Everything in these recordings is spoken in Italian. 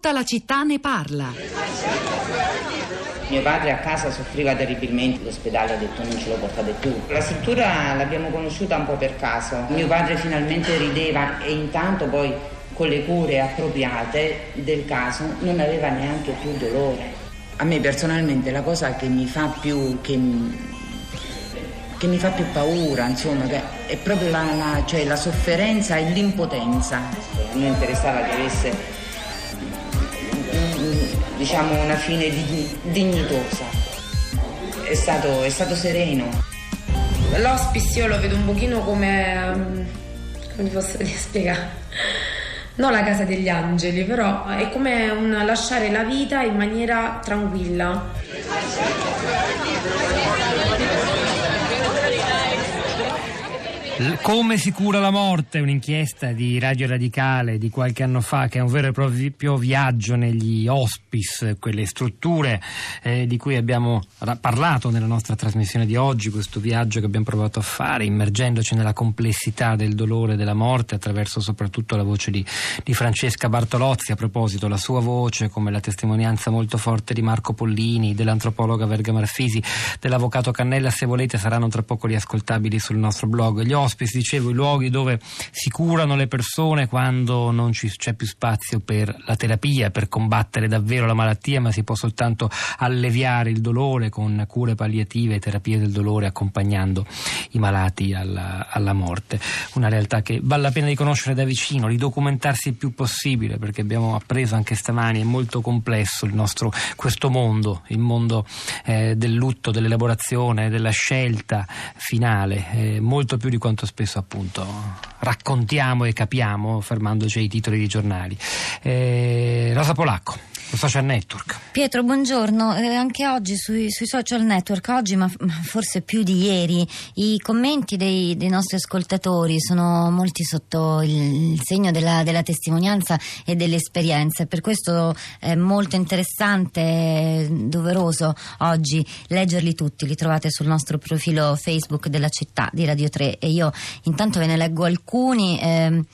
Tutta la città ne parla. Mio padre a casa soffriva terribilmente, l'ospedale ha detto non ce lo portate più. La struttura l'abbiamo conosciuta un po' per caso. Mio padre finalmente rideva e intanto poi con le cure appropriate del caso non aveva neanche più dolore. A me personalmente la cosa che mi fa più, che, che mi fa più paura, insomma, è proprio la, la, cioè la sofferenza e l'impotenza. A noi interessava che avesse diciamo una fine dignitosa. È stato, è stato sereno. L'hospice io lo vedo un pochino come. Um, come ti posso spiegare? non la casa degli angeli, però è come un lasciare la vita in maniera tranquilla. Come si cura la morte? Un'inchiesta di Radio Radicale di qualche anno fa che è un vero e proprio viaggio negli hospice, quelle strutture eh, di cui abbiamo parlato nella nostra trasmissione di oggi, questo viaggio che abbiamo provato a fare, immergendoci nella complessità del dolore della morte attraverso soprattutto la voce di, di Francesca Bartolozzi, a proposito la sua voce come la testimonianza molto forte di Marco Pollini, dell'antropologa Verga Marfisi, dell'avvocato Cannella, se volete saranno tra poco riascoltabili sul nostro blog. Gli hospice, dicevo, i luoghi dove si curano le persone quando non ci, c'è più spazio per la terapia, per combattere davvero la malattia, ma si può soltanto alleviare il dolore con cure palliative terapie del dolore accompagnando i malati alla, alla morte. Una realtà che vale la pena di conoscere da vicino, di documentarsi il più possibile, perché abbiamo appreso anche stamani, è molto complesso il nostro, questo mondo, il mondo eh, del lutto, dell'elaborazione, della scelta finale, eh, molto più di quanto quanto spesso appunto raccontiamo e capiamo fermandoci ai titoli dei giornali. Eh, Rosa Polacco social network. Pietro, buongiorno. Eh, anche oggi sui, sui, social network, oggi ma, forse più di ieri, i commenti dei, dei nostri ascoltatori sono molti sotto il, il segno della, della, testimonianza e delle esperienze. Per questo è molto interessante, doveroso oggi leggerli tutti. Li trovate sul nostro profilo Facebook della città di Radio 3 e io intanto ve ne leggo alcuni. Eh,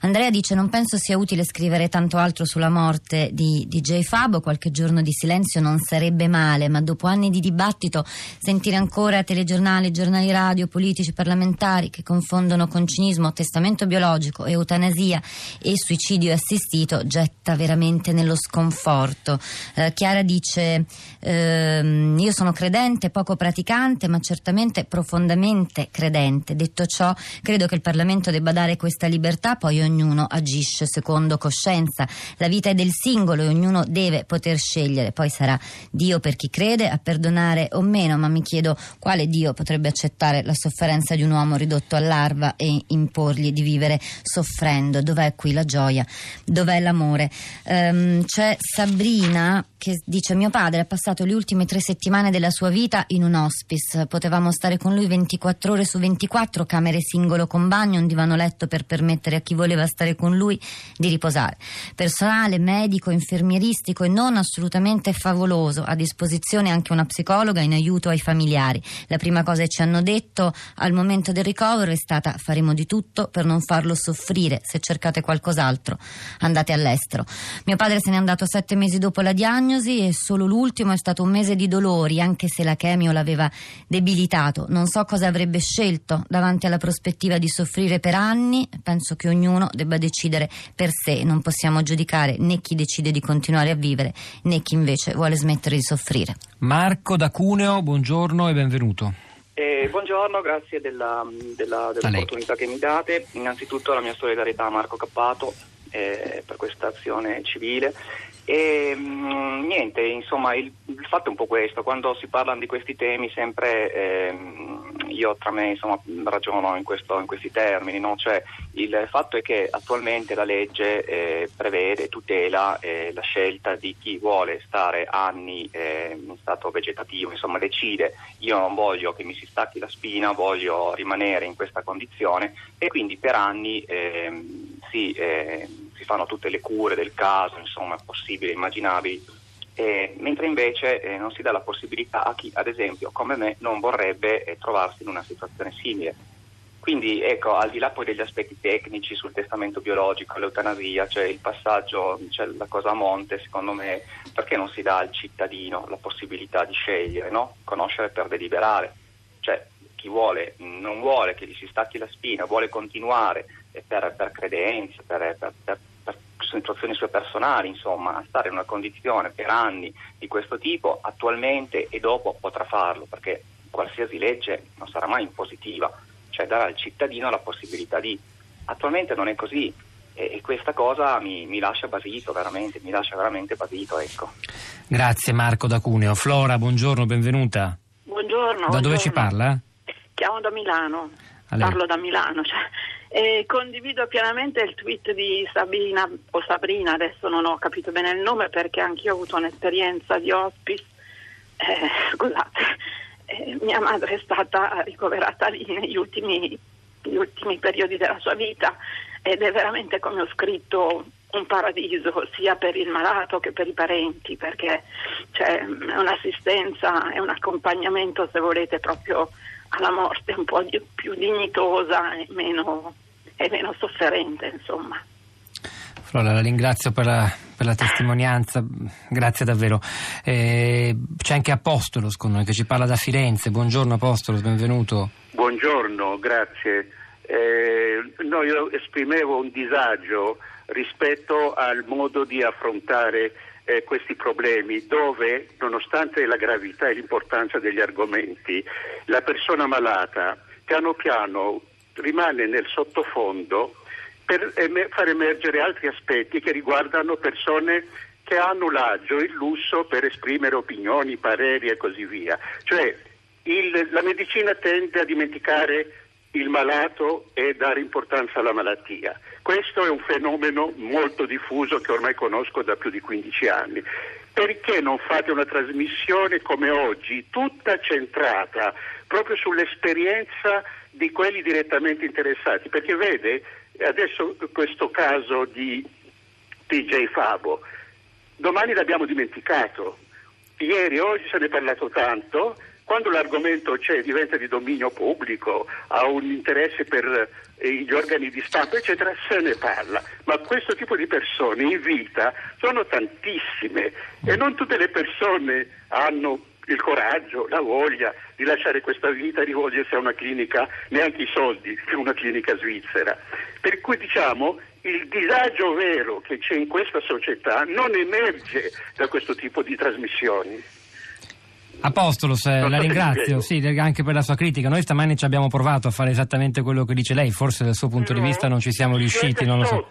Andrea dice non penso sia utile scrivere tanto altro sulla morte di, di J. Fabo, qualche giorno di silenzio non sarebbe male, ma dopo anni di dibattito sentire ancora telegiornali, giornali radio, politici, parlamentari che confondono con cinismo testamento biologico, eutanasia e suicidio assistito getta veramente nello sconforto. Eh, Chiara dice ehm, io sono credente, poco praticante, ma certamente profondamente credente. Detto ciò, credo che il Parlamento debba dare questa libertà, poi ognuno agisce secondo coscienza. La vita è del singolo e ognuno deve poter scegliere. Poi sarà Dio per chi crede a perdonare o meno, ma mi chiedo quale Dio potrebbe accettare la sofferenza di un uomo ridotto a larva e imporgli di vivere soffrendo. Dov'è qui la gioia? Dov'è l'amore? Um, c'è Sabrina che dice mio padre ha passato le ultime tre settimane della sua vita in un hospice. Potevamo stare con lui 24 ore su 24, camere singolo con bagno, un divano letto per permettere a chi voleva voleva stare con lui di riposare. Personale, medico, infermieristico e non assolutamente favoloso, a disposizione anche una psicologa in aiuto ai familiari. La prima cosa che ci hanno detto al momento del ricovero è stata faremo di tutto per non farlo soffrire, se cercate qualcos'altro andate all'estero. Mio padre se n'è andato sette mesi dopo la diagnosi e solo l'ultimo è stato un mese di dolori, anche se la chemio l'aveva debilitato. Non so cosa avrebbe scelto davanti alla prospettiva di soffrire per anni, penso che ognuno debba decidere per sé, non possiamo giudicare né chi decide di continuare a vivere né chi invece vuole smettere di soffrire. Marco da Cuneo, buongiorno e benvenuto. Eh, buongiorno, grazie della, della, dell'opportunità che mi date. Innanzitutto la mia solidarietà a Marco Cappato eh, per questa azione civile e mh, mm, niente, insomma, il, il, fatto è un po' questo, quando si parlano di questi temi sempre eh, io tra me insomma, ragiono in, questo, in questi termini, no? cioè, il fatto è che attualmente la legge eh, prevede, tutela eh, la scelta di chi vuole stare anni eh, in stato vegetativo, insomma decide io non voglio che mi si stacchi la spina, voglio rimanere in questa condizione e quindi per anni ehm, si eh, si fanno tutte le cure del caso, insomma, possibili, immaginabili, eh, mentre invece eh, non si dà la possibilità a chi, ad esempio, come me, non vorrebbe eh, trovarsi in una situazione simile. Quindi ecco, al di là poi degli aspetti tecnici sul testamento biologico, l'eutanasia, cioè il passaggio, cioè la cosa a monte, secondo me, perché non si dà al cittadino la possibilità di scegliere, no? conoscere per deliberare? Cioè chi vuole, non vuole che gli si stacchi la spina, vuole continuare per, per credenze, per, per, per situazioni sue personali, insomma, a stare in una condizione per anni di questo tipo, attualmente e dopo potrà farlo, perché qualsiasi legge non sarà mai impositiva cioè dare al cittadino la possibilità di. Attualmente non è così e, e questa cosa mi, mi, lascia basito veramente, mi lascia veramente basito. Ecco. Grazie Marco da Cuneo. Flora, buongiorno, benvenuta. Buongiorno. Da buongiorno. dove ci parla? Chiamo da Milano. Parlo da Milano. Cioè, eh, condivido pienamente il tweet di Sabina o Sabrina, adesso non ho capito bene il nome perché anch'io ho avuto un'esperienza di hospice. Eh, scusate, eh, mia madre è stata ricoverata lì negli ultimi, negli ultimi periodi della sua vita ed è veramente, come ho scritto, un paradiso sia per il malato che per i parenti perché c'è un'assistenza e un accompagnamento, se volete, proprio alla morte un po' più dignitosa e meno, e meno sofferente, insomma. Flora, la ringrazio per la, per la testimonianza, grazie davvero. Eh, c'è anche Apostolos con noi che ci parla da Firenze. Buongiorno Apostolos, benvenuto. Buongiorno, grazie. Eh, no, io esprimevo un disagio rispetto al modo di affrontare eh, questi problemi dove, nonostante la gravità e l'importanza degli argomenti, la persona malata piano piano rimane nel sottofondo per far emergere altri aspetti che riguardano persone che hanno l'agio, il lusso per esprimere opinioni, pareri e così via. Cioè il, la medicina tende a dimenticare il malato e dare importanza alla malattia. Questo è un fenomeno molto diffuso che ormai conosco da più di 15 anni. Perché non fate una trasmissione come oggi, tutta centrata proprio sull'esperienza di quelli direttamente interessati? Perché vede, adesso questo caso di TJ Fabo, domani l'abbiamo dimenticato, ieri, oggi se ne è parlato tanto, quando l'argomento c'è, diventa di dominio pubblico, ha un interesse per eh, gli organi di stampa, eccetera, se ne parla. Ma questo tipo di persone in vita sono tantissime e non tutte le persone hanno il coraggio, la voglia di lasciare questa vita e rivolgersi a una clinica, neanche i soldi, una clinica svizzera. Per cui diciamo il disagio vero che c'è in questa società non emerge da questo tipo di trasmissioni. Apostolos, eh, la ringrazio sì, anche per la sua critica. Noi stamani ci abbiamo provato a fare esattamente quello che dice lei, forse dal suo punto no, di vista non ci siamo riusciti. Non so.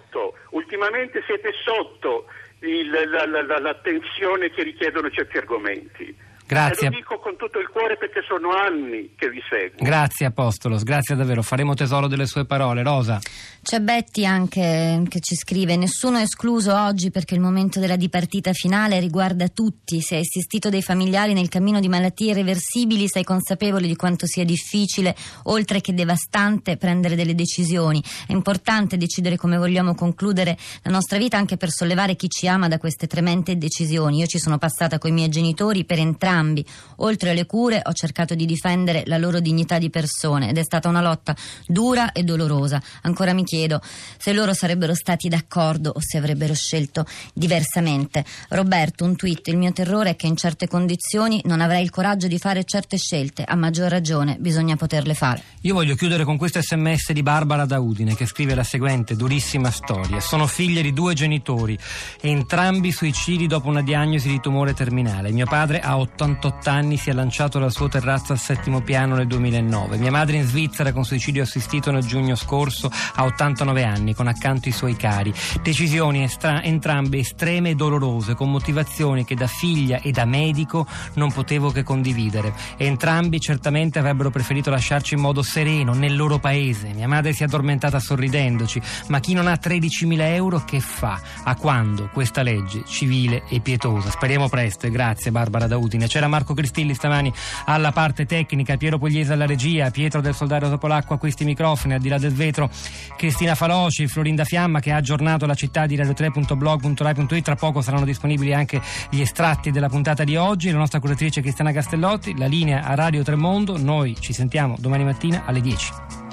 ultimamente siete sotto il, la, la, la, l'attenzione che richiedono certi argomenti. Grazie. E lo dico con tutto il cuore perché sono anni che vi seguo. Grazie Apostolos, grazie davvero, faremo tesoro delle sue parole. Rosa. C'è Betty anche che ci scrive: Nessuno è escluso oggi perché il momento della dipartita finale riguarda tutti. Se hai assistito dei familiari nel cammino di malattie irreversibili, sei consapevole di quanto sia difficile, oltre che devastante, prendere delle decisioni. È importante decidere come vogliamo concludere la nostra vita anche per sollevare chi ci ama da queste tremende decisioni. Io ci sono passata con i miei genitori per entrambi entrambi. Oltre alle cure ho cercato di difendere la loro dignità di persone ed è stata una lotta dura e dolorosa. Ancora mi chiedo se loro sarebbero stati d'accordo o se avrebbero scelto diversamente. Roberto, un tweet, il mio terrore è che in certe condizioni non avrei il coraggio di fare certe scelte, a maggior ragione bisogna poterle fare. Io voglio chiudere con questo sms di Barbara da Udine che scrive la seguente durissima storia. Sono figlia di due genitori, entrambi suicidi dopo una diagnosi di tumore terminale. Mio padre ha 80 78 anni si è lanciato dal suo terrazzo al settimo piano nel 2009. Mia madre in Svizzera con suicidio assistito nel giugno scorso a 89 anni con accanto i suoi cari. Decisioni estra- entrambe estreme e dolorose con motivazioni che da figlia e da medico non potevo che condividere. Entrambi certamente avrebbero preferito lasciarci in modo sereno nel loro paese. Mia madre si è addormentata sorridendoci, ma chi non ha 13.000 euro che fa? A quando questa legge civile e pietosa? Speriamo presto e grazie Barbara Daudine. C'era Marco Cristilli stamani alla parte tecnica, Piero Pugliese alla regia, Pietro del Soldato Topolacco a questi microfoni, al di là del vetro. Cristina Faloci, Florinda Fiamma che ha aggiornato la città di radio3.blog.rai.it. Tra poco saranno disponibili anche gli estratti della puntata di oggi. La nostra curatrice Cristiana Castellotti, la linea a Radio Tremondo. Noi ci sentiamo domani mattina alle 10.